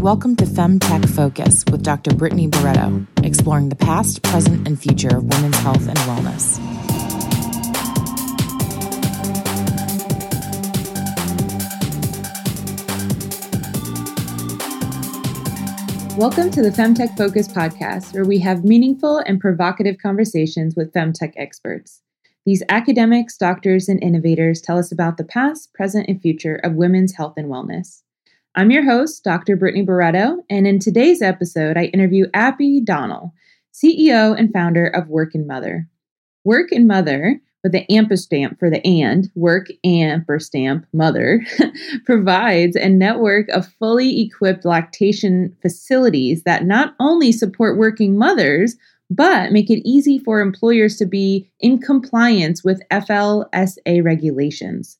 Welcome to FemTech Focus with Dr. Brittany Barreto, exploring the past, present, and future of women's health and wellness. Welcome to the FemTech Focus podcast, where we have meaningful and provocative conversations with FemTech experts. These academics, doctors, and innovators tell us about the past, present, and future of women's health and wellness. I'm your host, Dr. Brittany Barreto, and in today's episode, I interview Abbey Donnell, CEO and founder of Work and Mother. Work and Mother, with the amperstamp for the and, Work amperstamp Mother, provides a network of fully equipped lactation facilities that not only support working mothers, but make it easy for employers to be in compliance with FLSA regulations.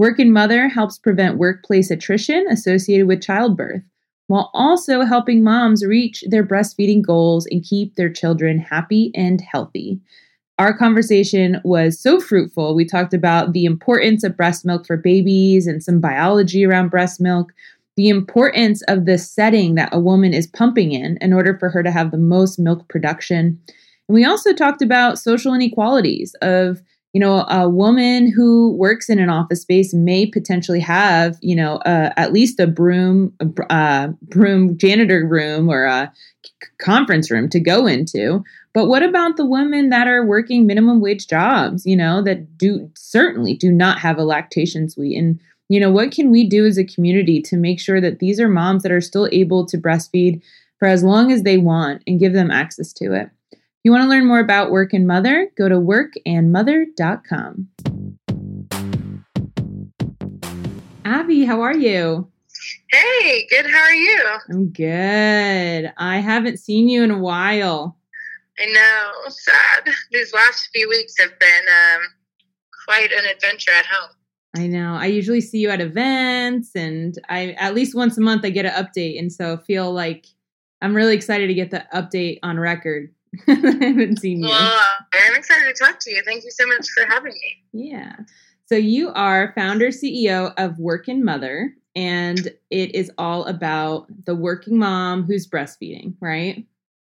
Work Mother helps prevent workplace attrition associated with childbirth, while also helping moms reach their breastfeeding goals and keep their children happy and healthy. Our conversation was so fruitful. We talked about the importance of breast milk for babies and some biology around breast milk, the importance of the setting that a woman is pumping in in order for her to have the most milk production. And we also talked about social inequalities of you know, a woman who works in an office space may potentially have, you know, uh, at least a broom, uh, broom janitor room or a conference room to go into. But what about the women that are working minimum wage jobs, you know, that do certainly do not have a lactation suite? And, you know, what can we do as a community to make sure that these are moms that are still able to breastfeed for as long as they want and give them access to it? You want to learn more about Work and Mother, go to workandmother.com. Abbey, how are you? Hey, good. How are you? I'm good. I haven't seen you in a while. I know. Sad. These last few weeks have been um, quite an adventure at home. I know. I usually see you at events, and I at least once a month I get an update, and so feel like I'm really excited to get the update on record I haven't seen you. Well, I'm excited to talk to you. Thank you so much for having me. Yeah. So you are founder CEO of Work and Mother, and it is all about the working mom who's breastfeeding, right?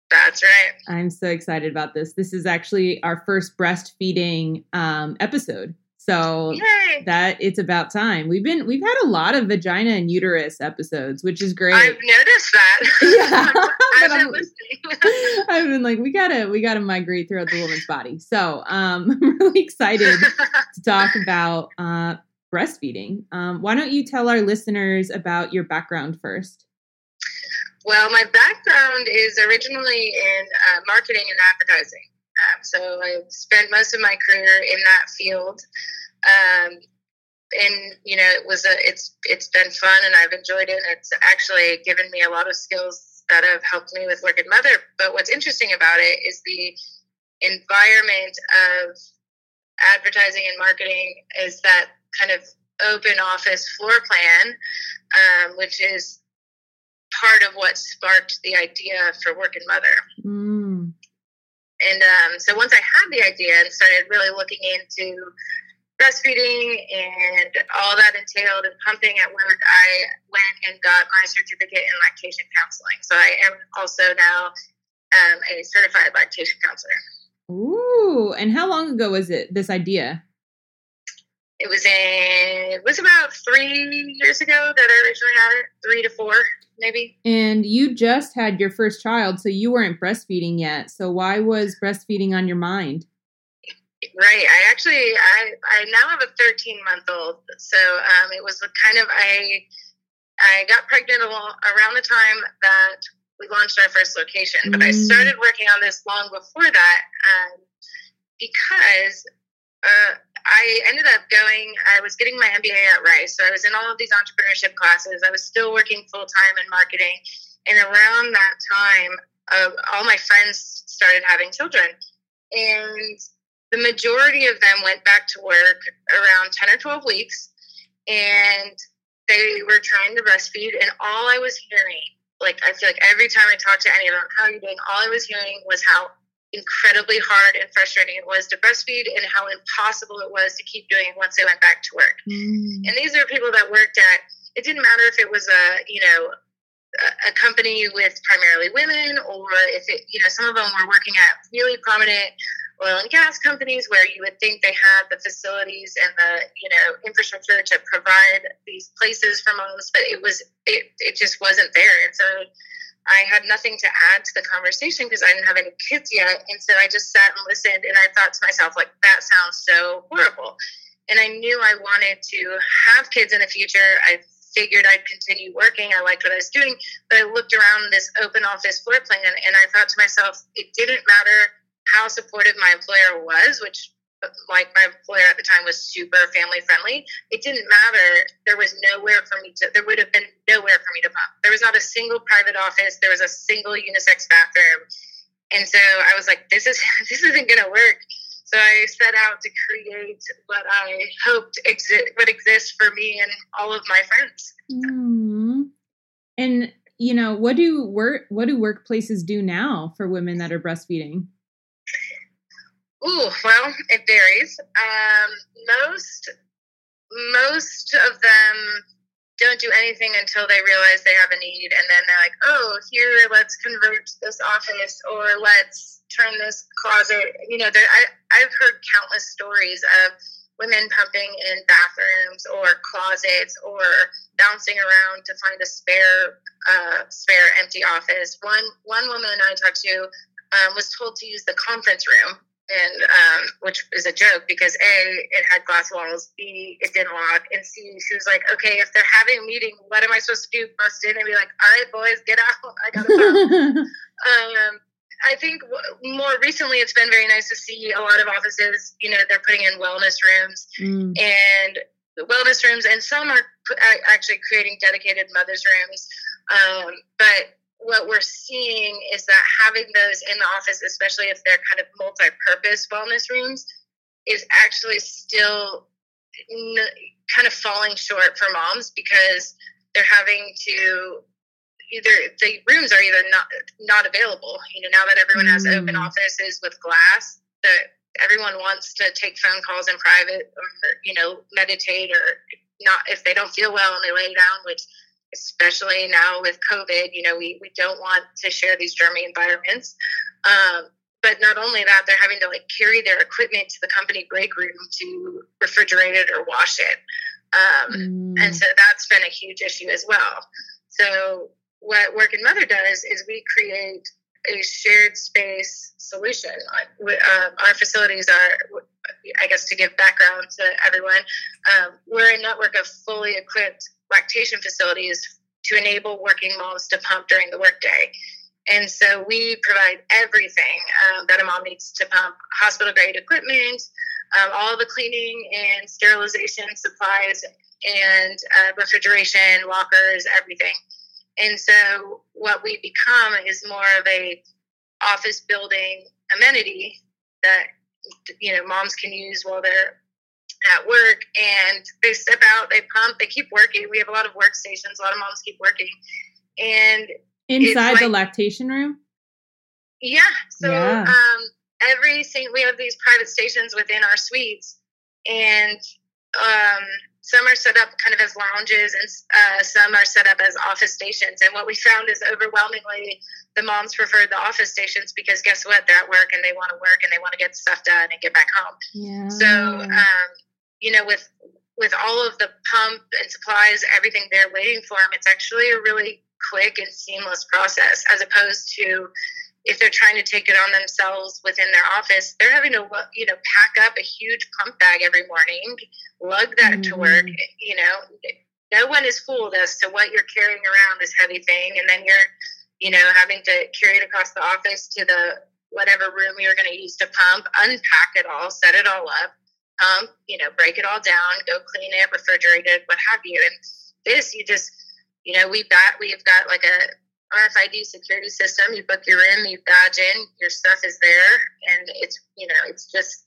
That's right. I'm so excited about this. This is actually our first breastfeeding um, episode. So Yay. that it's about time. We've been we've had a lot of vagina and uterus episodes, which is great. I've noticed that. Yeah. I've been listening. I've been like, we gotta we gotta migrate throughout the woman's body. So um, I'm really excited to talk about uh, breastfeeding. Um, why don't you tell our listeners about your background first? Well, my background is originally in uh, marketing and advertising. Um, so I spent most of my career in that field. Um, and you know, it was a it's it's been fun and I've enjoyed it. And it's actually given me a lot of skills that have helped me with work and mother. But what's interesting about it is the environment of advertising and marketing is that kind of open office floor plan, um, which is part of what sparked the idea for work and mother. Mm. And um, so once I had the idea and started really looking into breastfeeding and all that entailed and pumping at work, I went and got my certificate in lactation counseling. So I am also now um, a certified lactation counselor. Ooh, and how long ago was it this idea? It was in it was about three years ago that I originally had it, three to four maybe. And you just had your first child, so you weren't breastfeeding yet. So why was breastfeeding on your mind? Right. I actually I I now have a 13 month old. So um, it was kind of I I got pregnant around the time that we launched our first location, but mm. I started working on this long before that um, because uh, I ended up going, I was getting my MBA at Rice. So I was in all of these entrepreneurship classes. I was still working full time in marketing. And around that time, uh, all my friends started having children. And the majority of them went back to work around 10 or 12 weeks. And they were trying to breastfeed. And all I was hearing, like, I feel like every time I talked to any of them, how are you doing? All I was hearing was how incredibly hard and frustrating it was to breastfeed and how impossible it was to keep doing it once they went back to work. Mm. And these are people that worked at, it didn't matter if it was a, you know, a company with primarily women, or if it, you know, some of them were working at really prominent oil and gas companies where you would think they had the facilities and the you know infrastructure to provide these places for moms, but it was it, it just wasn't there, and so I had nothing to add to the conversation because I didn't have any kids yet, and so I just sat and listened, and I thought to myself like that sounds so horrible, and I knew I wanted to have kids in the future. I figured I'd continue working. I liked what I was doing, but I looked around this open office floor plan and, and I thought to myself, it didn't matter how supportive my employer was, which like my employer at the time was super family friendly. It didn't matter. There was nowhere for me to. There would have been nowhere for me to pump. There was not a single private office. There was a single unisex bathroom, and so I was like, "This is this isn't going to work." So I set out to create what I hoped exi- would exist for me and all of my friends. Mm. And you know, what do work what do workplaces do now for women that are breastfeeding? Ooh, well, it varies. Um, most most of them don't do anything until they realize they have a need, and then they're like, "Oh, here, let's convert this office, or let's turn this closet." You know, I, I've heard countless stories of women pumping in bathrooms or closets or bouncing around to find a spare uh, spare empty office. One one woman I talked to um, was told to use the conference room and um, which is a joke because a it had glass walls, b it didn't lock, and c she was like, okay, if they're having a meeting, what am I supposed to do? Bust in and be like, all right, boys, get out, I gotta go. um, I think more recently it's been very nice to see a lot of offices. You know, they're putting in wellness rooms mm. and wellness rooms, and some are actually creating dedicated mothers rooms. Um, but what we're seeing is that having those in the office, especially if they're kind of multi-purpose wellness rooms, is actually still kind of falling short for moms because they're having to either the rooms are either not not available. You know, now that everyone has mm. open offices with glass, that everyone wants to take phone calls in private or you know meditate or not if they don't feel well and they lay down, which especially now with COVID, you know, we, we don't want to share these germy environments. Um, but not only that, they're having to like carry their equipment to the company break room to refrigerate it or wash it. Um, mm. And so that's been a huge issue as well. So what Work and Mother does is we create a shared space solution. Uh, our facilities are, I guess, to give background to everyone, um, we're a network of fully equipped lactation facilities to enable working moms to pump during the workday. And so we provide everything um, that a mom needs to pump hospital grade equipment, um, all the cleaning and sterilization supplies, and uh, refrigeration, lockers, everything. And so what we become is more of a office building amenity that you know moms can use while they're at work and they step out, they pump, they keep working. We have a lot of workstations, a lot of moms keep working. And inside like, the lactation room? Yeah. So yeah. um every single we have these private stations within our suites and um some are set up kind of as lounges and uh, some are set up as office stations and what we found is overwhelmingly the moms preferred the office stations because guess what they're at work and they want to work and they want to get stuff done and get back home yeah. so um, you know, with with all of the pump and supplies, everything they're waiting for them, it's actually a really quick and seamless process as opposed to if they're trying to take it on themselves within their office, they're having to, you know, pack up a huge pump bag every morning, lug that mm-hmm. to work. You know, no one is fooled as to what you're carrying around this heavy thing, and then you're, you know, having to carry it across the office to the whatever room you're going to use to pump, unpack it all, set it all up, um, you know, break it all down, go clean it, refrigerate it, what have you. And this, you just, you know, we've got we've got like a RFID security system. You book your room, you badge in, your stuff is there, and it's you know, it's just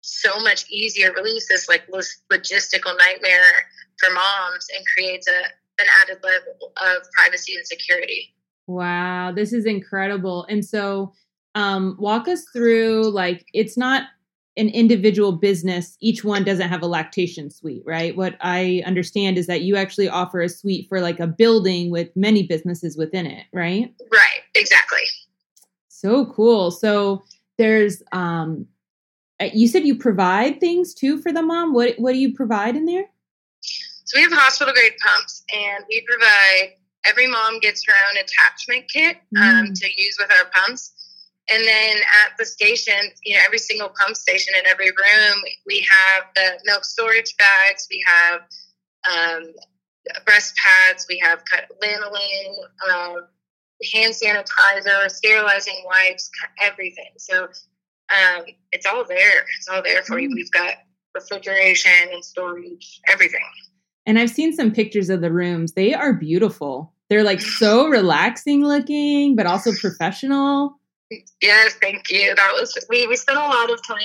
so much easier. Release this like logistical nightmare for moms and creates a an added level of privacy and security. Wow, this is incredible. And so, um, walk us through like it's not an individual business, each one doesn't have a lactation suite, right? What I understand is that you actually offer a suite for like a building with many businesses within it, right? Right, exactly. So cool. So there's um uh, you said you provide things too for the mom. What what do you provide in there? So we have hospital grade pumps, and we provide every mom gets her own attachment kit um, mm. to use with our pumps. And then at the station, you know, every single pump station in every room, we have the milk storage bags, we have um, breast pads, we have cut lanolin, um, hand sanitizer, sterilizing wipes, everything. So um, it's all there. It's all there for mm. you. We've got refrigeration and storage, everything. And I've seen some pictures of the rooms. They are beautiful. They're like so relaxing looking, but also professional. Yes, thank you. That was we we spent a lot of time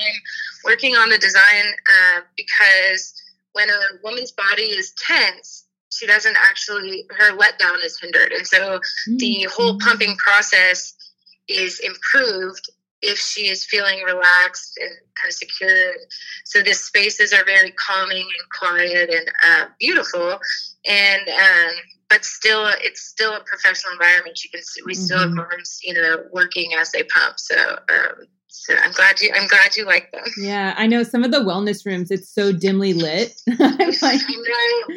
working on the design uh, because when a woman's body is tense, she doesn't actually her letdown is hindered, and so mm-hmm. the whole pumping process is improved if she is feeling relaxed and kind of secure. So the spaces are very calming and quiet and uh, beautiful, and um, but still, it's still a professional environment. You can see, we mm-hmm. still have mm-hmm. moms, you know, working as they pump. So. Um, so I'm glad you. I'm glad you like them. Yeah, I know some of the wellness rooms. It's so dimly lit. like, I know.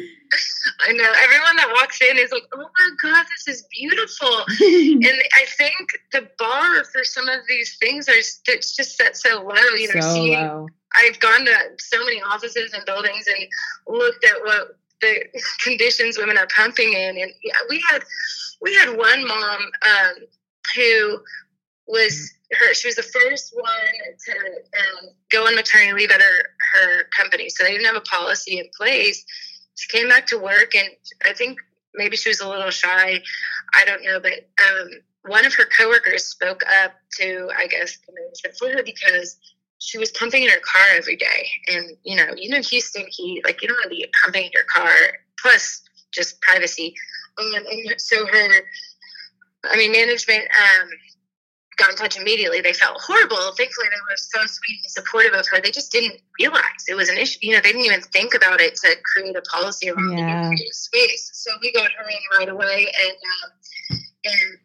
I know. Everyone that walks in is like, "Oh my god, this is beautiful," and I think the bar for some of these things are it's just set so low. You know, so seeing, low. I've gone to so many offices and buildings and looked at what the conditions women are pumping in, and yeah, we had we had one mom um, who was her she was the first one to um, go on maternity leave at her her company, so they didn't have a policy in place. She came back to work and I think maybe she was a little shy. I don't know, but um, one of her coworkers spoke up to, I guess, the management for her because she was pumping in her car every day. And, you know, you know, Houston heat, like you don't want to be pumping in your car, plus just privacy. Um, and so her, I mean, management um, got in touch immediately. They felt horrible. Thankfully, they were so sweet and supportive of her. They just didn't realize it was an issue. You know, they didn't even think about it to create a policy around yeah. the space. So we got her in right away, and um, and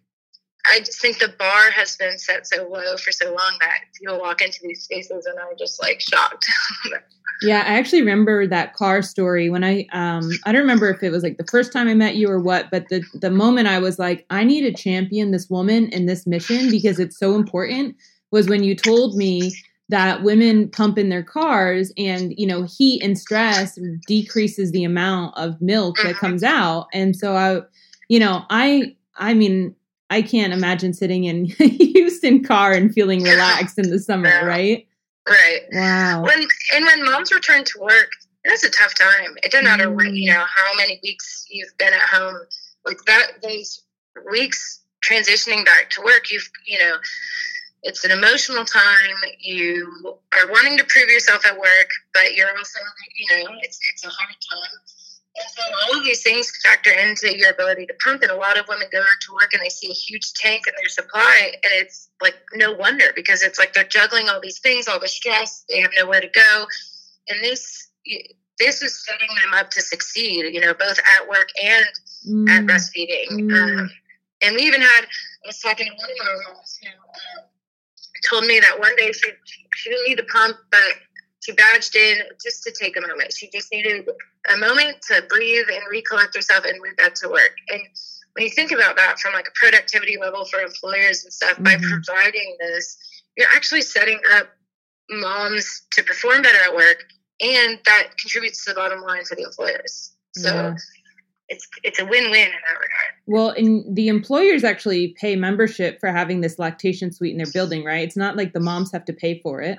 I just think the bar has been set so low for so long that people walk into these spaces and are just like shocked. yeah, I actually remember that car story when I um I don't remember if it was like the first time I met you or what, but the the moment I was like, I need to champion this woman in this mission because it's so important was when you told me that women pump in their cars and you know heat and stress decreases the amount of milk that mm-hmm. comes out and so i you know i i mean I can't imagine sitting in Houston car and feeling relaxed in the summer, yeah. right? Right. Wow. When and when moms return to work, that's a tough time. It doesn't matter what you mm. know how many weeks you've been at home. Like that, those weeks transitioning back to work, you've you know, it's an emotional time. You are wanting to prove yourself at work, but you're also you know, it's it's a hard time and so all of these things factor into your ability to pump. And a lot of women go to work and they see a huge tank in their supply, and it's like no wonder because it's like they're juggling all these things, all the stress. They have nowhere to go, and this this is setting them up to succeed. You know, both at work and mm. at breastfeeding. Mm. Um, and we even had I was talking to one of my moms who um, told me that one day she she didn't need to pump, but she badged in just to take a moment. She just needed a moment to breathe and recollect herself and move back to work. And when you think about that from like a productivity level for employers and stuff, mm-hmm. by providing this, you're actually setting up moms to perform better at work, and that contributes to the bottom line for the employers. So. Yeah. It's, it's a win-win in that regard. Well, and the employers actually pay membership for having this lactation suite in their building, right? It's not like the moms have to pay for it.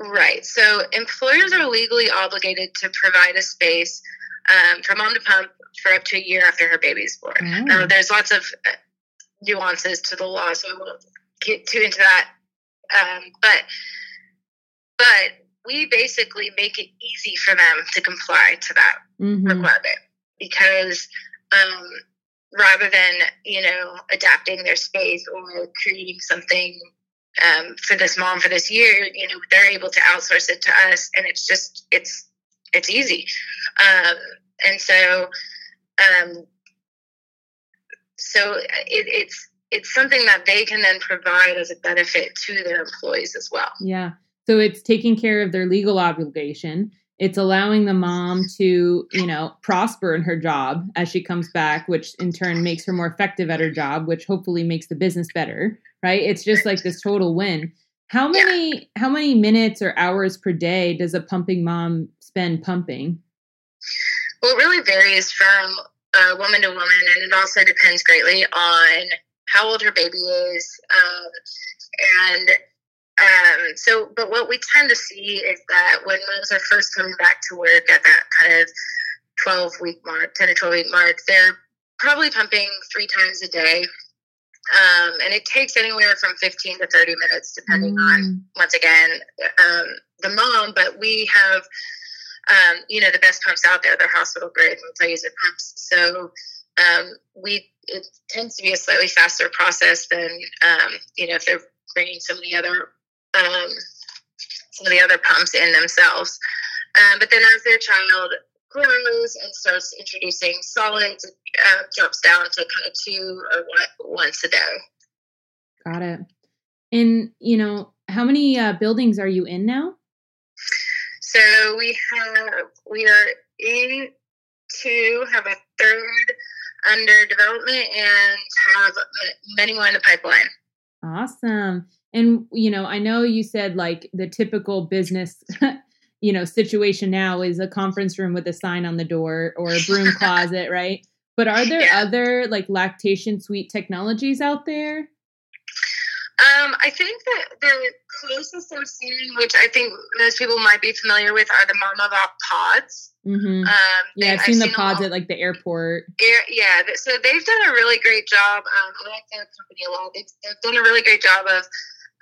Right. So employers are legally obligated to provide a space um, for mom to pump for up to a year after her baby's born. Oh. Now, there's lots of uh, nuances to the law, so I won't get too into that. Um, but but we basically make it easy for them to comply to that mm-hmm. requirement because um, rather than you know adapting their space or creating something um, for this mom for this year, you know, they're able to outsource it to us, and it's just it's it's easy. Um, and so, um, so it, it's it's something that they can then provide as a benefit to their employees as well. Yeah. So it's taking care of their legal obligation. It's allowing the mom to, you know, prosper in her job as she comes back, which in turn makes her more effective at her job, which hopefully makes the business better, right? It's just like this total win. How many yeah. how many minutes or hours per day does a pumping mom spend pumping? Well, it really varies from uh, woman to woman, and it also depends greatly on how old her baby is, um, and um, so. But what we tend to see is that when moms are first coming back to work at that kind of twelve week mark, ten to twelve week mark, they're probably pumping three times a day. Um, and it takes anywhere from 15 to 30 minutes, depending mm. on, once again, um, the mom. But we have um, you know, the best pumps out there. They're hospital grade multi-user pumps. So um, we it tends to be a slightly faster process than um, you know if they're bringing some of the other um, some of the other pumps in themselves. Um, but then as their child grows and starts introducing solids, it uh, drops down to kind of two or one, once a day. Got it. And you know, how many uh, buildings are you in now? So we have we are in to have a third under development and have many more in the pipeline. Awesome. And you know, I know you said like the typical business you know situation now is a conference room with a sign on the door or a broom closet, right? But are there yeah. other like lactation suite technologies out there? Um, I think that the closest I've seen, which I think most people might be familiar with, are the Mamava pods. Mm-hmm. Um, yeah, I've seen I've the seen pods at like the airport. Air, yeah, so they've done a really great job. Um, I like their company a lot. They've, they've done a really great job of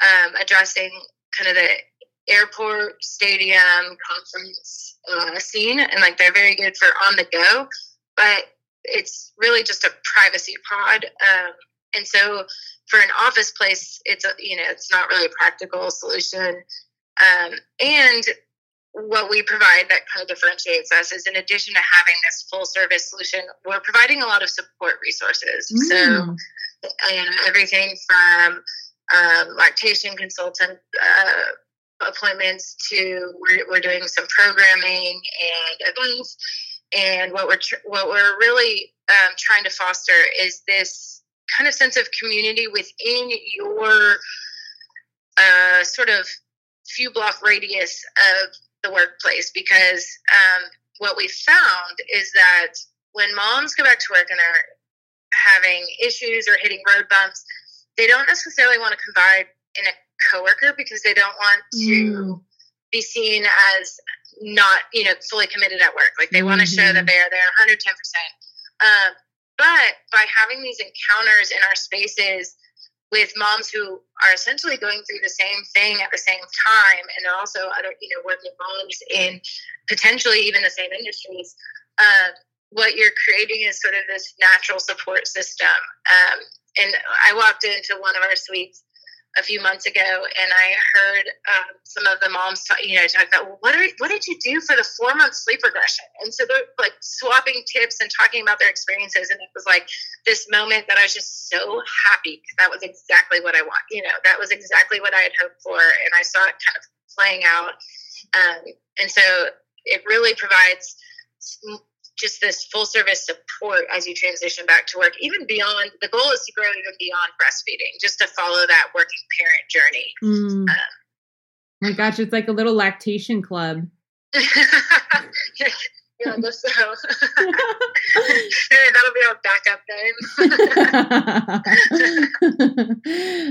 um, addressing kind of the airport, stadium, conference uh, scene, and like they're very good for on the go. But it's really just a privacy pod, um, and so for an office place, it's a, you know it's not really a practical solution. Um, and what we provide that kind of differentiates us is in addition to having this full service solution, we're providing a lot of support resources. Mm. So you know, everything from um, lactation consultant uh, appointments to we're, we're doing some programming and events. And what we're tr- what we're really um, trying to foster is this kind of sense of community within your uh, sort of few block radius of the workplace because um, what we found is that when moms go back to work and are having issues or hitting road bumps, they don't necessarily want to confide in a coworker because they don't want to mm. be seen as not, you know, fully committed at work. Like they mm-hmm. want to show that they are there 110%. Um, but by having these encounters in our spaces with moms who are essentially going through the same thing at the same time, and also other, you know, working moms in potentially even the same industries, uh, what you're creating is sort of this natural support system. Um, and I walked into one of our suites a few months ago, and I heard um, some of the moms, talk, you know, talk about well, what are, what did you do for the four month sleep regression? And so they're like swapping tips and talking about their experiences, and it was like this moment that I was just so happy because that was exactly what I want. You know, that was exactly what I had hoped for, and I saw it kind of playing out. Um, and so it really provides just this full service support as you transition back to work, even beyond the goal is to grow even beyond breastfeeding, just to follow that working parent journey. Mm. Um, my gosh, it's like a little lactation club. Yeah, guess so. That'll be our backup name.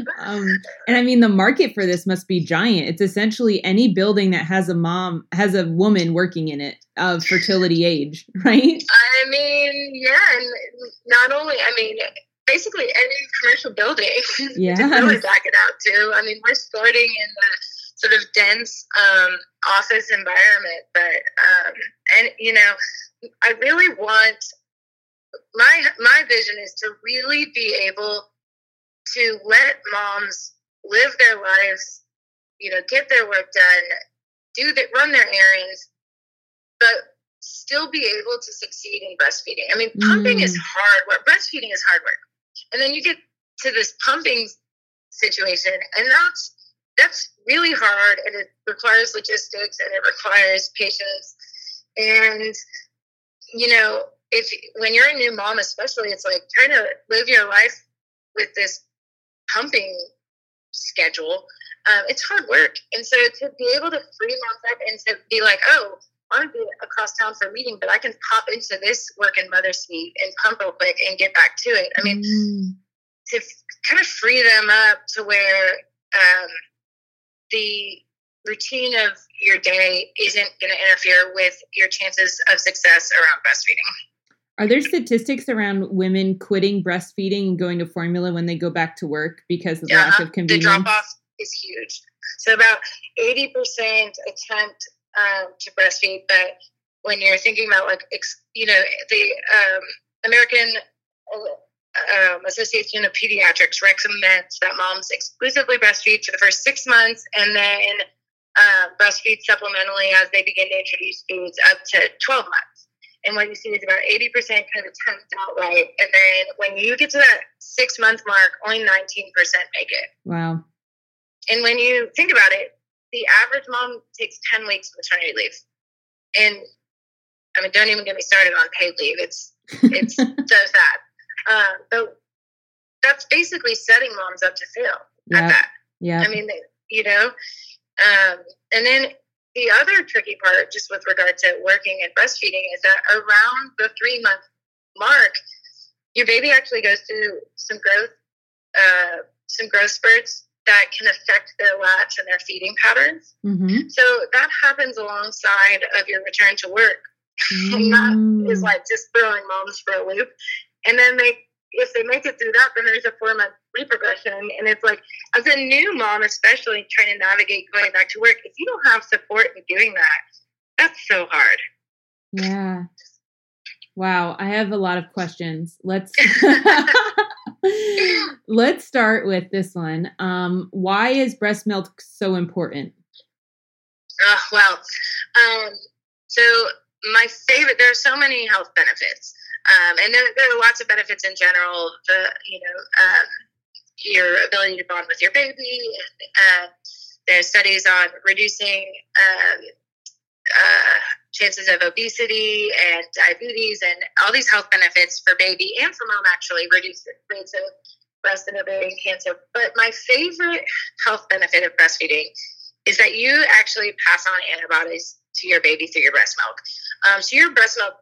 um, and I mean, the market for this must be giant. It's essentially any building that has a mom, has a woman working in it of fertility age, right? I mean, yeah. And not only, I mean, basically any commercial building. Yeah. really back it out too. I mean, we're starting in the sort of dense um, office environment. But um, and you know, I really want my my vision is to really be able to let moms live their lives, you know, get their work done, do that, run their errands, but still be able to succeed in breastfeeding. I mean, pumping mm. is hard work. Breastfeeding is hard work. And then you get to this pumping situation, and that's that's really hard, and it requires logistics, and it requires patience, and you know, if when you're a new mom, especially, it's like trying to live your life with this pumping schedule. Um, it's hard work, and so to be able to free moms up and to be like, oh, I want to be across town for a meeting, but I can pop into this Work and Mother Suite and pump real quick and get back to it. I mean, mm. to f- kind of free them up to where um, the routine of your day isn't going to interfere with your chances of success around breastfeeding. Are there statistics around women quitting breastfeeding and going to formula when they go back to work because of the lack of convenience? The drop off is huge. So about 80% attempt um, to breastfeed, but when you're thinking about like, you know, the um, American um, Association of Pediatrics recommends that moms exclusively breastfeed for the first six months and then uh, breastfeed supplementally as they begin to introduce foods up to 12 months. And what you see is about 80% kind of attempt outright. And then when you get to that six month mark, only 19% make it. Wow. And when you think about it, the average mom takes 10 weeks of maternity leave. And I mean, don't even get me started on paid leave. It's, it's so sad. Uh, but that's basically setting moms up to fail yep. at that. Yeah. I mean, you know, um, and then the other tricky part, just with regard to working and breastfeeding, is that around the three month mark, your baby actually goes through some growth, uh, some growth spurts that can affect their latch and their feeding patterns. Mm-hmm. So that happens alongside of your return to work. Mm. and that is like just throwing moms for a loop. And then they if they make it through that, then there's a four month repercussion. And it's like, as a new mom, especially trying to navigate going back to work, if you don't have support in doing that, that's so hard. Yeah. Wow, I have a lot of questions. Let's let's start with this one. Um, why is breast milk so important? Uh, well, um, so my favorite. There are so many health benefits. Um, and there, there, are lots of benefits in general. The you know um, your ability to bond with your baby. And, uh, there's studies on reducing um, uh, chances of obesity and diabetes and all these health benefits for baby and for mom. Actually, reduce the rates of breast and ovarian cancer. But my favorite health benefit of breastfeeding is that you actually pass on antibodies to your baby through your breast milk. Um, so your breast milk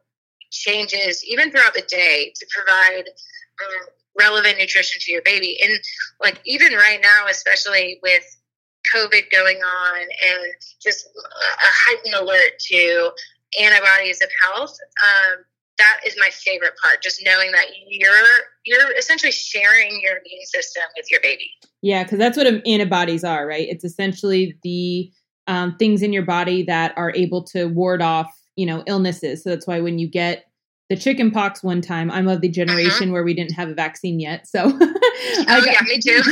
changes even throughout the day to provide um, relevant nutrition to your baby. And like even right now, especially with COVID going on and just a heightened alert to antibodies of health, um, that is my favorite part. Just knowing that you're you're essentially sharing your immune system with your baby. Yeah, because that's what antibodies are, right? It's essentially the um, things in your body that are able to ward off you know illnesses so that's why when you get the chicken pox one time i'm of the uh-huh. generation uh-huh. where we didn't have a vaccine yet so oh got, yeah me too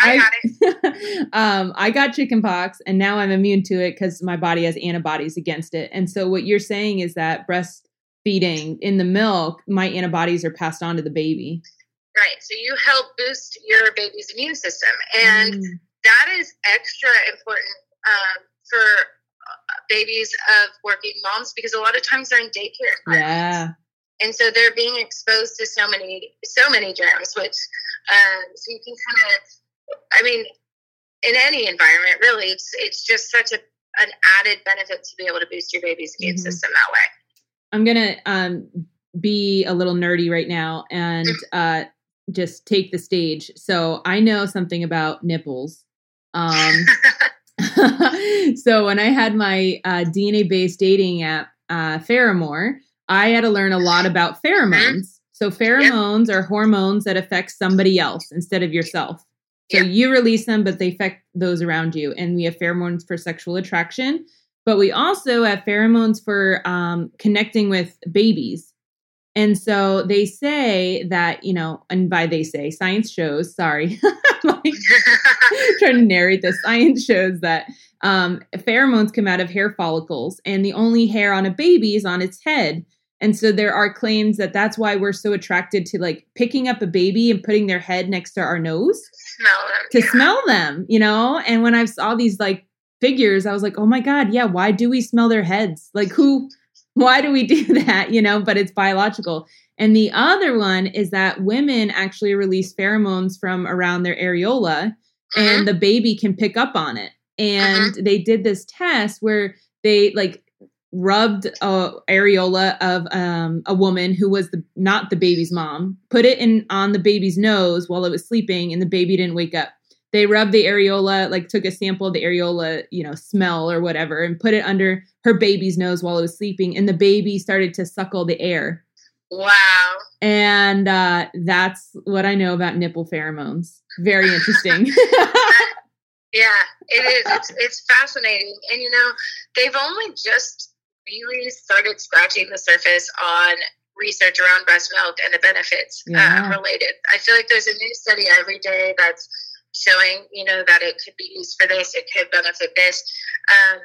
i got it um, i got chicken pox and now i'm immune to it because my body has antibodies against it and so what you're saying is that breastfeeding in the milk my antibodies are passed on to the baby right so you help boost your baby's immune system and mm. that is extra important um, babies of working moms because a lot of times they're in daycare. Yeah. And so they're being exposed to so many, so many germs, which, um, so you can kind of, I mean, in any environment, really, it's it's just such a an added benefit to be able to boost your baby's immune mm-hmm. system that way. I'm gonna um, be a little nerdy right now and uh, just take the stage. So I know something about nipples. Um, so when I had my uh, DNA based dating app, uh, Pheramor, I had to learn a lot about pheromones. So pheromones are hormones that affect somebody else instead of yourself. So you release them, but they affect those around you. And we have pheromones for sexual attraction, but we also have pheromones for um, connecting with babies. And so they say that, you know, and by they say, science shows, sorry, like trying to narrate this. Science shows that um, pheromones come out of hair follicles, and the only hair on a baby is on its head. And so there are claims that that's why we're so attracted to like picking up a baby and putting their head next to our nose Smell to smell them, you know? And when I saw these like figures, I was like, oh my God, yeah, why do we smell their heads? Like, who, why do we do that, you know? But it's biological. And the other one is that women actually release pheromones from around their areola Mhm. and the baby can pick up on it. And they did this test where they like rubbed a areola of um, a woman who was the not the baby's mom, put it in on the baby's nose while it was sleeping, and the baby didn't wake up. They rubbed the areola, like took a sample of the areola, you know, smell or whatever, and put it under her baby's nose while it was sleeping, and the baby started to suckle the air. Wow. And uh, that's what I know about nipple pheromones. Very interesting. Yeah, it is. It's it's fascinating, and you know, they've only just really started scratching the surface on research around breast milk and the benefits Yeah. uh, related. I feel like there's a new study every day that's showing, you know, that it could be used for this, it could benefit this. Um,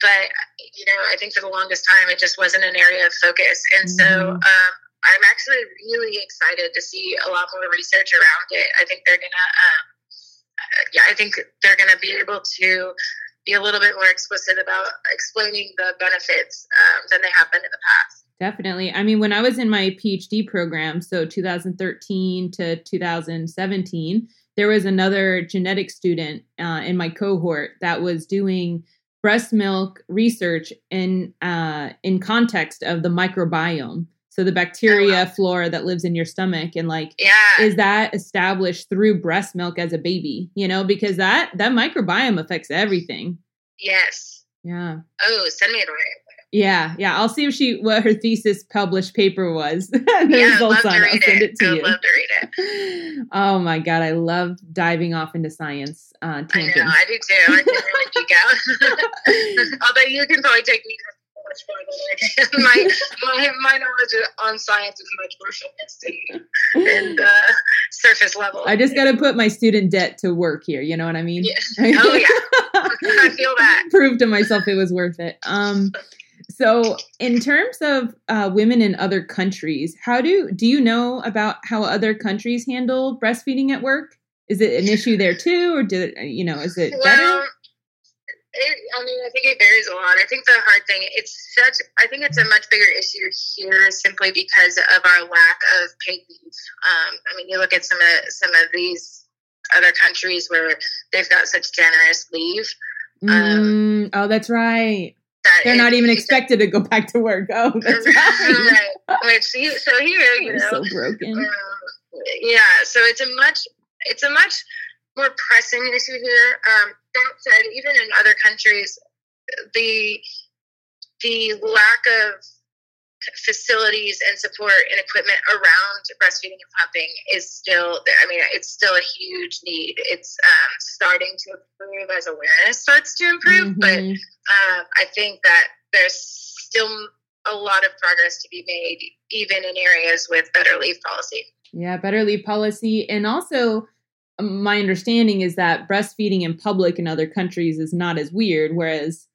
but you know, I think for the longest time, it just wasn't an area of focus, and so. Mhm. Um, I'm actually really excited to see a lot more research around it. I think they're gonna um, uh, yeah, I think they're to be able to be a little bit more explicit about explaining the benefits um, than they have been in the past. Definitely. I mean, when I was in my PhD program, so 2013 to 2017, there was another genetic student uh, in my cohort that was doing breast milk research in uh, in context of the microbiome. So the bacteria Oh, wow. flora that lives in your stomach and like Yeah, is that established through breast milk as a baby, you know, because that that microbiome affects everything. yes. Yeah. Oh, send me it away. Yeah, yeah. I'll see if she what her thesis published paper was. the Yeah, results to on. it. I'll send it. it to I you. love to read it. Oh my god, I love diving off into science uh, I know. I do too. I can really geek out. Although you can probably take me much my, my my knowledge on science is much more focused and, uh, surface level. I just got to put my student debt to work here. You know what I mean? Yeah. Oh yeah, I feel that. Prove to myself it was worth it. Um, so in terms of uh, women in other countries, how do do you know about how other countries handle breastfeeding at work? Is it an issue there too, or did it, you know? Is it better? It, I mean, I think it varies a lot. I think the hard thing, it's such, I think it's a much bigger issue here simply because of our lack of paid leave. Um, I mean, you look at some of some of these other countries where they've got such generous leave Mm, oh, that's right. that They're not even expected to go back to work. Oh, that's right. right. Which so here, you We're know, so broken. Um, yeah, so it's a much it's a much more pressing issue here. Um, that said, even in other countries, the the lack of facilities and support and equipment around breastfeeding and pumping is still i mean it's still a huge need it's um, starting to improve as awareness starts to improve but Mhm. um, I think that there's still a lot of progress to be made, even in areas with better leave policy. Yeah, better leave policy. And also, my understanding is that breastfeeding in public in other countries is not as weird, whereas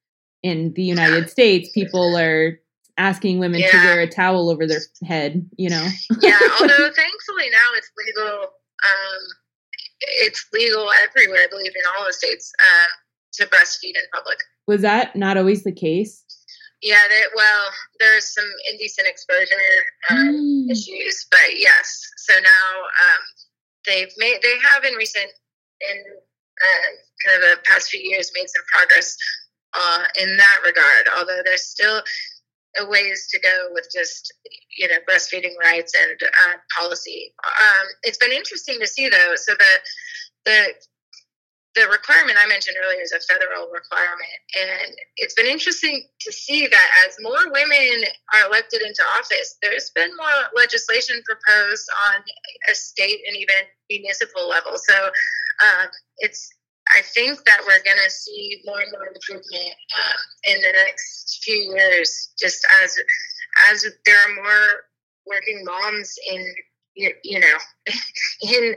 in the United States, people are asking women to wear a towel over their head, you know? Yeah, although thankfully now it's legal. Um, it's legal everywhere, I believe, in all the states um, to breastfeed in public. Was that not always the case? Yeah, they, well, there's some indecent exposure um, Mm. issues, but yes. So now um, they've made they have in recent in uh, kind of the past few years made some progress uh, in that regard. Although there's still a ways to go with just you know breastfeeding rights and uh, policy. Um, it's been interesting to see though. So the the the requirement I mentioned earlier is a federal requirement, and it's been interesting to see that as more women are elected into office, there's been more legislation proposed on a state and even municipal level. So um, it's I think that we're going to see more and more improvement um, in the next few years, just as as there are more working moms in you, know in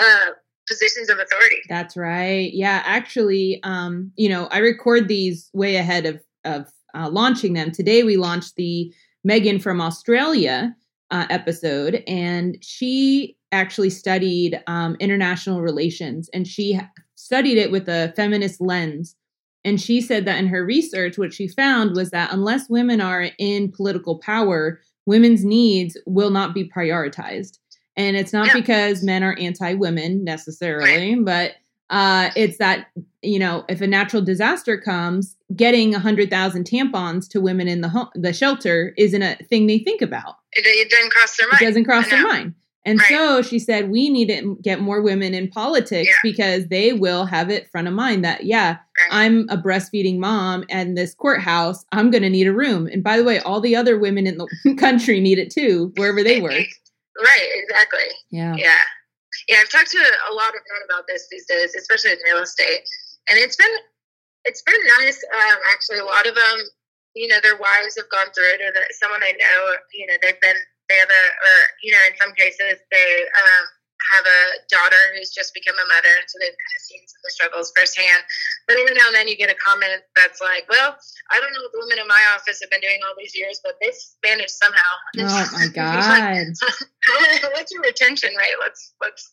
uh, positions of authority. That's right. Yeah, actually, um, you know, I record these way ahead of of uh, launching them. Today, we launched the Megan from Australia uh, episode, and she actually studied um, international relations, and she studied it with a feminist lens. And she said that in her research, what she found was that unless women are in political power, women's needs will not be prioritized. And it's not yeah. because men are anti women necessarily, right. but uh, it's that, you know, if a natural disaster comes, getting 100,000 tampons to women in the home, the shelter isn't a thing they think about. It, it doesn't cross their mind. It doesn't cross their mind. And right. so she said, we need to get more women in politics yeah. because they will have it front of mind that, yeah, right. I'm a breastfeeding mom and this courthouse, I'm going to need a room. And by the way, all the other women in the country need it too, wherever they work. Right, exactly. Yeah. Yeah. Yeah, I've talked to a lot of men about this these days, especially in real estate. And it's been it's been nice. Um, actually, a lot of them, you know, their wives have gone through it, or that someone I know, you know, they've been they have a, or you know, in some cases they um, have a daughter who's just become a mother, and so they've kind of seen some of the struggles firsthand. But every now and then you get a comment that's like, "Well, I don't know what the women in my office have been doing all these years, but they've managed somehow." Oh my god! What's your retention rate? Let's let's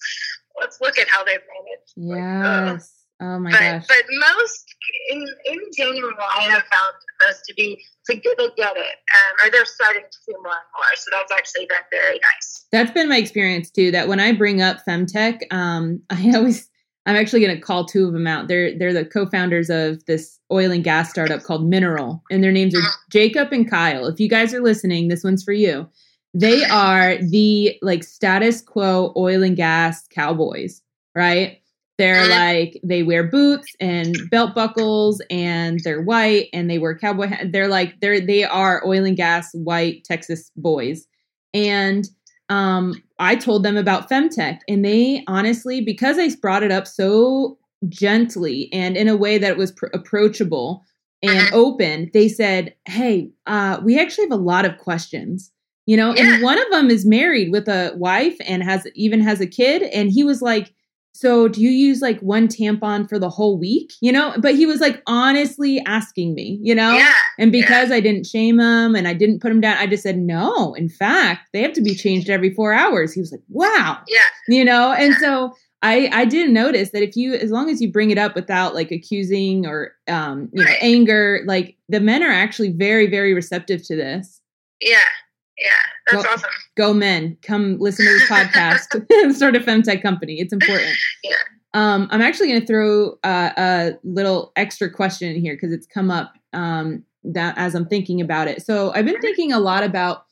let's look at how they've managed. Yes. Like, uh, Oh my but, gosh. But most, in, in general, I have found most to be to get it, get it. Um, or they're starting to do more and more. So that's actually been very nice. That's been my experience too. That when I bring up femtech, um, I always, I'm actually going to call two of them out. They're they're the co-founders of this oil and gas startup called Mineral, and their names are mm-hmm. Jacob and Kyle. If you guys are listening, this one's for you. They are the like status quo oil and gas cowboys, right? They're like they wear boots and belt buckles and they're white and they wear cowboy hat. They're like they're they are oil and gas white Texas boys. And um I told them about femtech and they honestly because I brought it up so gently and in a way that was pr- approachable and uh-huh. open, they said, "Hey, uh we actually have a lot of questions." You know, yeah. and one of them is married with a wife and has even has a kid and he was like so do you use like one tampon for the whole week? You know but he was like honestly asking me you know? Yeah, and because yeah. i didn't shame him and i didn't put him down i just said no in fact they have to be changed every four hours. He was like wow. Yeah. You know? And yeah. so i i did notice that if you as long as you bring it up without like accusing or um you right. know anger like the men are actually very very receptive to this. Yeah yeah, that's go, awesome. Go men, come listen to this podcast. Start a femtech company. It's important. Yeah. Um, I'm actually going to throw uh, a little extra question in here because it's come up um, that as I'm thinking about it. So I've been thinking a lot about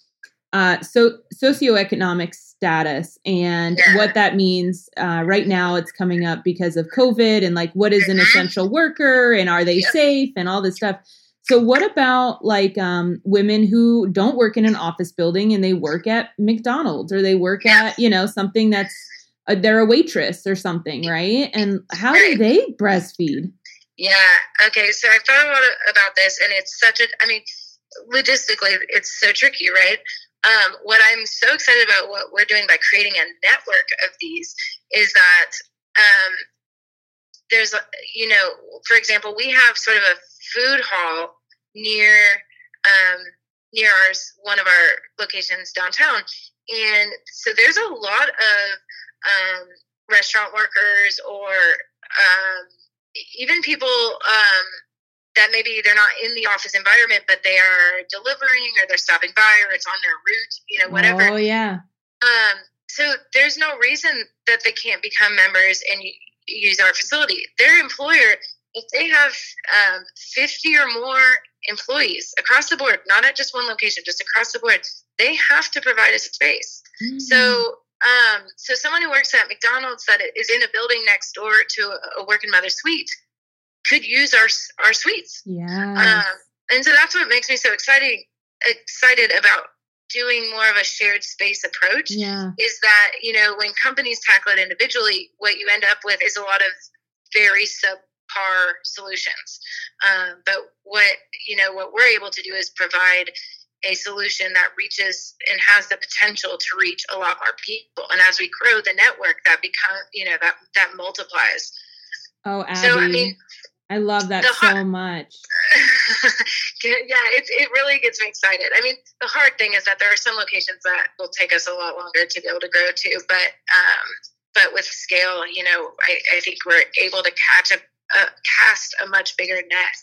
uh, so socioeconomic status and yeah. what that means. Uh, right now, it's coming up because of COVID and like what is an mm-hmm. essential worker and are they yep. safe and all this stuff. So what about like um, women who don't work in an office building and they work at McDonald's or they work at you know something that's a, they're a waitress or something, right? And how do they breastfeed? Yeah. Okay. So I thought about about this, and it's such a. I mean, logistically, it's so tricky, right? Um, what I'm so excited about what we're doing by creating a network of these is that um, there's, you know, for example, we have sort of a food hall near um, near our one of our locations downtown, and so there's a lot of um, restaurant workers or um, even people um, that maybe they're not in the office environment, but they are delivering or they're stopping by or it's on their route, you know, whatever. Oh yeah. Um, so there's no reason that they can't become members and use our facility. Their employer if they have um, 50 or more employees across the board, not at just one location, just across the board, they have to provide a space. Mm. So, um, so someone who works at McDonald's that is in a building next door to a working mother suite could use our our suites. Yeah. Um, and so that's what makes me so exciting excited about doing more of a shared space approach. Yeah. Is that you know when companies tackle it individually, what you end up with is a lot of very sub par solutions. Um, but what you know, what we're able to do is provide a solution that reaches and has the potential to reach a lot more people. And as we grow the network, that become you know that that multiplies. Oh, Abbey. So I mean, I love that so much. yeah, it it really gets me excited. I mean, the hard thing is that there are some locations that will take us a lot longer to be able to grow to, but um, but with scale, you know, I, I think we're able to catch a, a cast a much bigger net.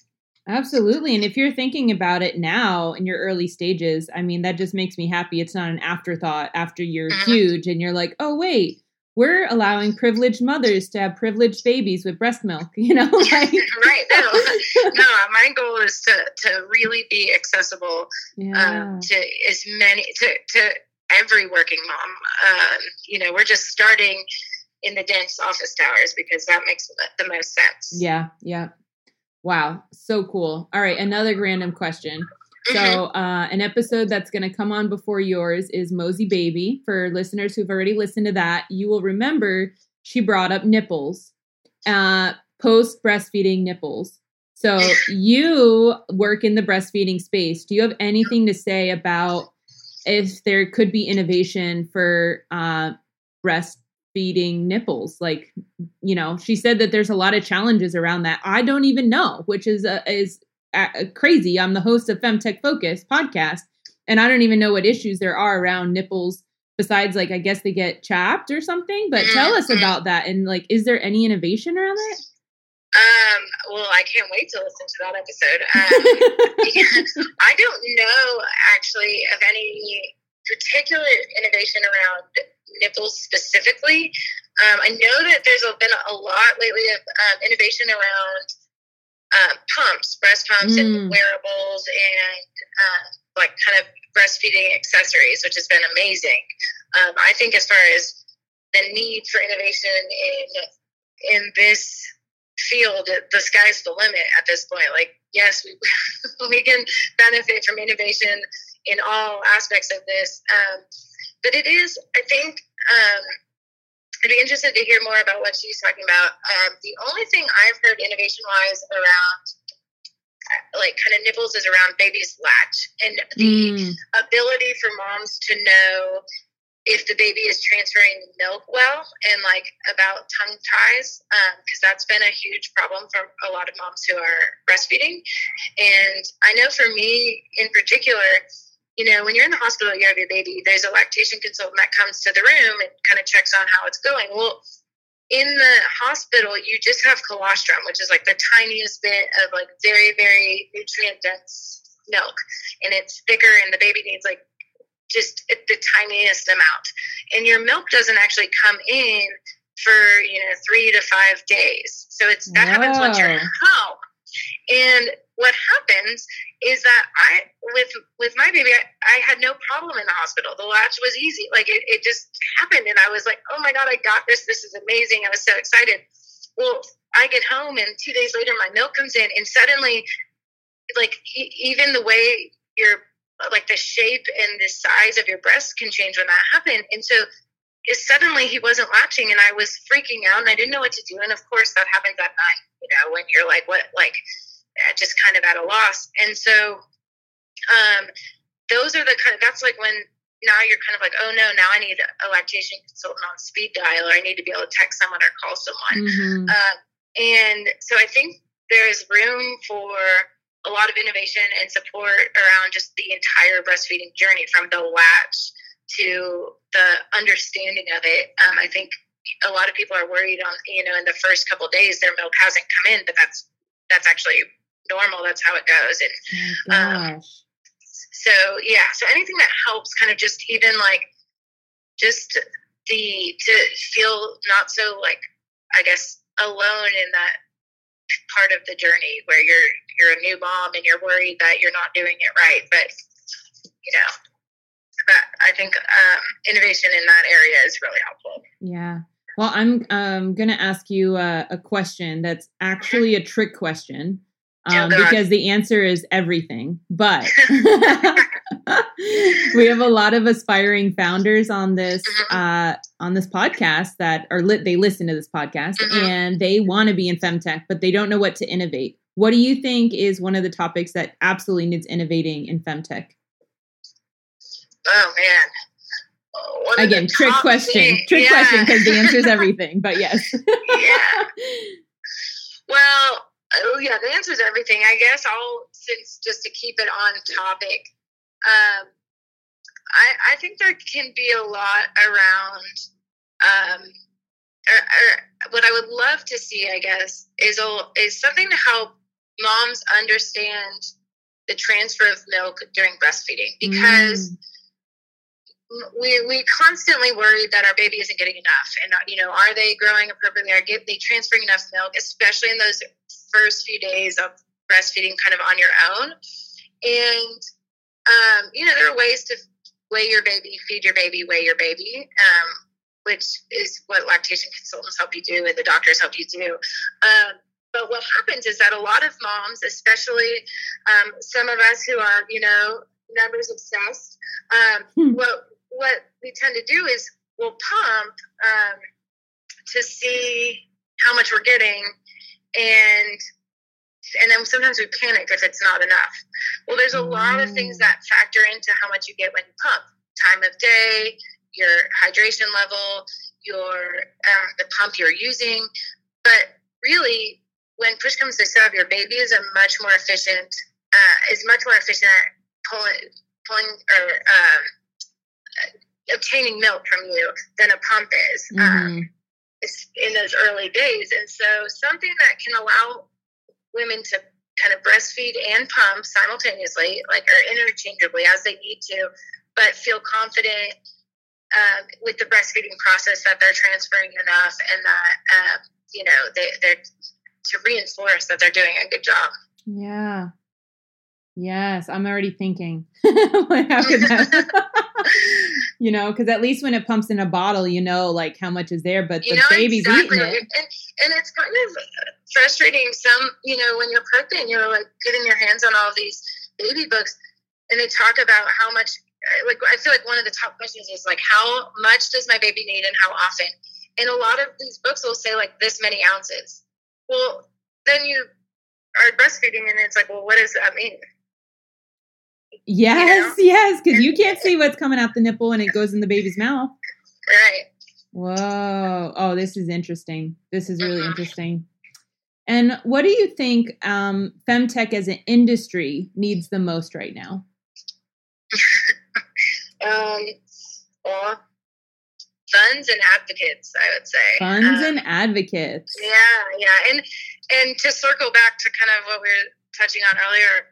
Absolutely. And if you're thinking about it now in your early stages, I mean, that just makes me happy. It's not an afterthought after you're mm-hmm. huge and you're like, oh, wait, we're allowing privileged mothers to have privileged babies with breast milk, you know? Like- right. No, no, my goal is to, to really be accessible yeah. um, to as many, to, to every working mom. Um, you know, we're just starting in the dense office towers because that makes the most sense. Yeah, yeah. Wow, so cool. All right, another random question. So, mm-hmm. uh, an episode that's going to come on before yours is Mosie Baby. For listeners who've already listened to that, you will remember she brought up nipples, uh, post breastfeeding nipples. So, you work in the breastfeeding space. Do you have anything to say about if there could be innovation for uh, breastfeeding nipples. Like, you know, she said that there's a lot of challenges around that. I don't even know, which is uh, is uh, crazy. I'm the host of Femtech Focus podcast, and I don't even know what issues there are around nipples. Besides, like, I guess they get chapped or something. But tell us mm-hmm. about that. And like, is there any innovation around it? Um, well, I can't wait to listen to that episode. Um, I don't know actually of any particular innovation around nipples specifically. Um, I know that there's been a lot lately of um, innovation around uh, pumps, breast pumps, mm. and wearables, and uh, like kind of breastfeeding accessories, which has been amazing. Um, I think as far as the need for innovation in in this field, the sky's the limit at this point. Like, yes, we, we can benefit from innovation in all aspects of this. Um, but it is, I think, um, I'd be interested to hear more about what she's talking about. Um, the only thing I've heard innovation wise around uh, like kind of nipples is around baby's latch and the mm. ability for moms to know if the baby is transferring milk well and like about tongue ties because um, that's been a huge problem for a lot of moms who are breastfeeding and i know for me in particular you know when you're in the hospital you have your baby there's a lactation consultant that comes to the room and kind of checks on how it's going well in the hospital you just have colostrum which is like the tiniest bit of like very very nutrient dense milk and it's thicker and the baby needs like just the tiniest amount. And your milk doesn't actually come in for, you know, three to five days. So it's that Whoa. happens once you're home. And what happens is that I, with with my baby, I, I, had no problem in the hospital. The latch was easy. Like it, it just happened. And I was like, oh my God, I got this. This is amazing. I was so excited. Well, I get home and two days later, my milk comes in and suddenly, like even the way your like the shape and the size of your breast can change when that happened. And so suddenly he wasn't latching and I was freaking out and I didn't know what to do. And of course that happens at night, you know, when you're like, what, like just kind of at a loss. And so, um, those are the kind of, that's like when now you're kind of like, oh no, now I need a lactation consultant on speed dial, or I need to be able to text someone or call someone. Mm-hmm. Um, and so I think there is room for a lot of innovation and support around just the entire breastfeeding journey from the latch to the understanding of it. Um, I think a lot of people are worried on, you know, in the first couple days their milk hasn't come in, but that's that's actually normal. That's how it goes. And um, so yeah, so anything that helps kind of just even like just the to feel not so like I guess alone in that part of the journey where you're you're a new mom and you're worried that you're not doing it right. But you know, that I think um, innovation in that area is really helpful. Yeah. Well, I'm um, going to ask you a, a, question that's actually a trick question um, because the answer is everything. But we have a lot of aspiring founders on this mm-hmm. uh, on this podcast that are lit. They listen to this podcast mm-hmm. and they want to be in femtech, but they don't know what to innovate. What do you think is one of the topics that absolutely needs innovating in femtech? Oh man. One Again, trick question. thing- trick yeah. question because the answer is everything. But yes. yeah. Well, oh yeah, the answer is everything. I guess I'll since just to keep it on topic. Um, I I think there can be a lot around. Um, or, or what I would love to see, I guess, is a is something to help moms understand the transfer of milk during breastfeeding because Mm. we we constantly worry that our baby isn't getting enough and you know are they growing appropriately are they transferring enough milk especially in those first few days of breastfeeding kind of on your own and um, you know there are ways to weigh your baby feed your baby weigh your baby um, which is what lactation consultants help you do and the doctors help you do um, but what happens is that a lot of moms especially um, some of us who are you know numbers obsessed um, Hmm. what what we tend to do is we'll pump um, to see how much we're getting and and then sometimes we panic if it's not enough well there's a lot of things Mm. that factor into how much you get when you pump time of day your hydration level your um, the pump you're using but really when push comes to shove your baby is a much more efficient uh, is much more efficient at pulling pulling or um, obtaining milk from you than a pump is um, Mhm. it's in those early days. And so something that can allow women to kind of breastfeed and pump simultaneously, like or interchangeably as they need to, but feel confident um, with the breastfeeding process that they're transferring enough and that uh, you know they, they're to reinforce that they're doing a good job. Yeah. Yes, I'm already thinking. how could that? you know, because at least when it pumps in a bottle, you know, like how much is there, but you the know baby's exactly eating it. and and it's kind of frustrating some you know when you're pregnant you're like getting your hands on all these baby books and they talk about how much eh, like i feel like one of the top questions is like how much does my baby need and how often and a lot of these books will say like this many ounces well then you are breastfeeding and it's like well what does that mean Yes, yes, because you can't see what's coming out the nipple and it goes in the baby's mouth. right Whoa. Oh, this is interesting. This is really Mhm. interesting. And what do you think um, femtech as an industry needs the most right now? um well funds and advocates i would say Funds Um, and advocates. Yeah, yeah, and and to circle back to kind of what we were touching on earlier,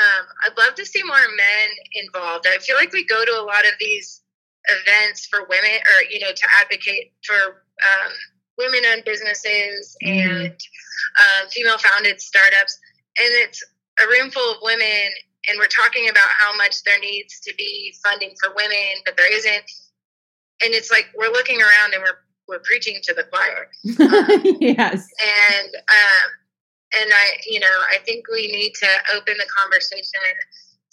um, I'd love to see more men involved. I feel like we go to a lot of these events for women, or you know, to advocate for um, women-owned businesses Mhm. and um, female-founded startups, and it's a room full of women, and we're talking about how much there needs to be funding for women, but there isn't. And it's like we're looking around and we're we're preaching to the choir yes. and um, and I, you know, I think we need to open the conversation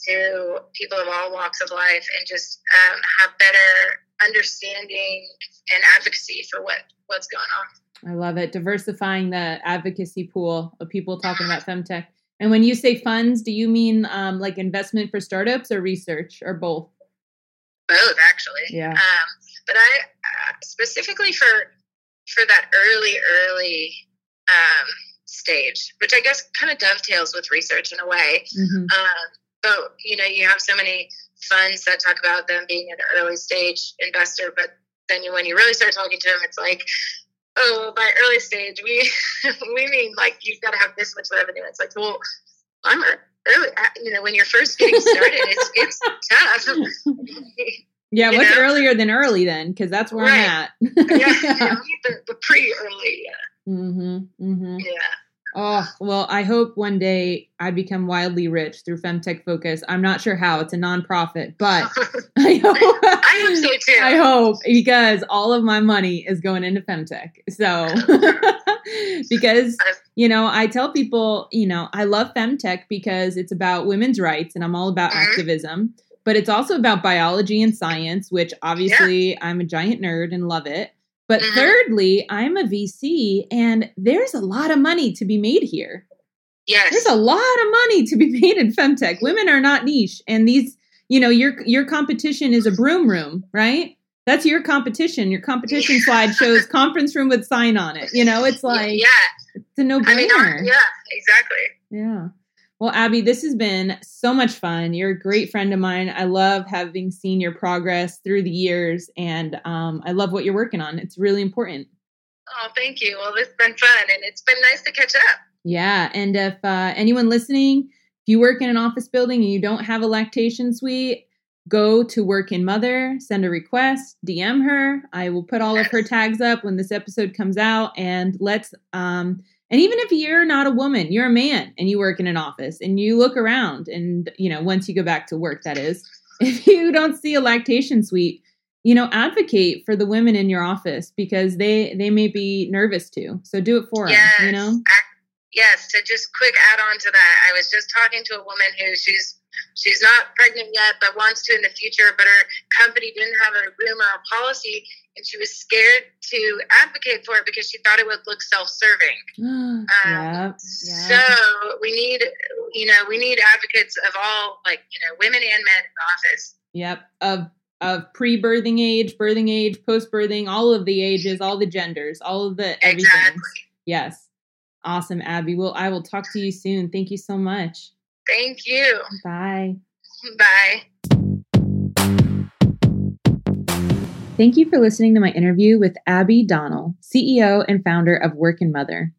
to people of all walks of life and just um, have better understanding and advocacy for what what's going on. I love it. Diversifying the advocacy pool of people talking about femtech. And when you say funds, do you mean um, like investment for startups or research or both? Both, actually. Yeah. Um, but I uh, specifically for for that early, early um, stage, which I guess kind of dovetails with research in a way. hmm Um, but you know, you have so many funds that talk about them being an early stage investor, but then you, when you really start talking to them, it's like, oh, by early stage, we we mean like you've got to have this much revenue. It's like, well, I'm early. uh, You know, when you're first getting started, it's it's tough. Yeah, You what's know? earlier than early then? Because that's where Right. I'm at. yeah, know, the, the pretty early. Hmm Mm-hmm. Yeah. Oh, well, I hope one day I become wildly rich through Femtech Focus. I'm not sure how. It's a nonprofit, but I hope. I hope so too. I hope because all of my money is going into Femtech. So, because, you know, I tell people, you know, I love Femtech because it's about women's rights and I'm all about Mhm. activism, but it's also about biology and science, which obviously I'm a giant nerd and love it. But Mhm. thirdly, I'm a VC and there's a lot of money to be made here. yes. There's a lot of money to be made in femtech. Women are not niche, and these, you know, your your competition is a broom room, right? That's your competition. Your competition slide shows conference room with sign on it. You know, it's like yeah, it's a no brainer. I mean, yeah, exactly. Yeah. Well, Abbey, this has been so much fun. You're a great friend of mine. I love having seen your progress through the years, and um, I love what you're working on. It's really important. Oh, thank you. Well, it's been fun, and it's been nice to catch up. Yeah, and if uh, anyone listening, if you work in an office building and you don't have a lactation suite, go to Work and Mother, send a request, DM her. I will put all of her tags up when this episode comes out, and let's um, and even if you're not a woman, you're a man and you work in an office and you look around and, you know, once you go back to work, that is, if you don't see a lactation suite, you know, advocate for the women in your office because they they may be nervous too. So do it for yes, them, you know? yes, to just quick add on to that, I was just talking to a woman who she's she's not pregnant yet but wants to in the future but her company didn't have a room or a policy and she was scared to advocate for it because she thought it would look self-serving um, yeah, yeah. so we need you know we need advocates of all like you know women and men in the office yep of of pre-birthing age birthing age post-birthing all of the ages all the genders all of the everything exactly. yes awesome abbey well i will talk to you soon thank you so much Thank you. Bye. Bye. Thank you for listening to my interview with Abbey Donnell, CEO and founder of Work and Mother.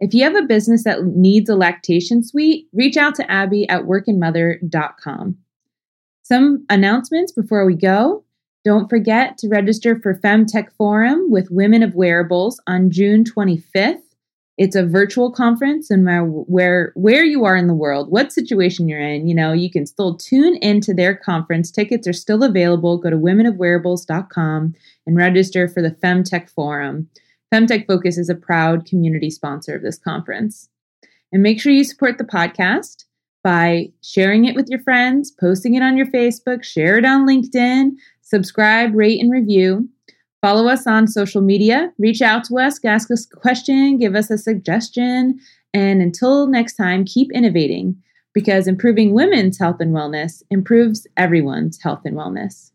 If you have a business that needs a lactation suite, reach out to Abby at workandmother.com. Some announcements before we go. Don't forget to register for Femtech Forum with Women of Wearables on June 25th it's a virtual conference and where, where where you are in the world what situation you're in you know you can still tune into their conference. Tickets are still available. Go to womenofwearables.com and register for the femtech forum. Femtech focus is a proud community sponsor of this conference. And make sure you support the podcast by sharing it with your friends posting it on your facebook share it on linkedin subscribe rate and review Follow us on social media, reach out to us, ask us a question, give us a suggestion. And until next time, keep innovating because improving women's health and wellness improves everyone's health and wellness.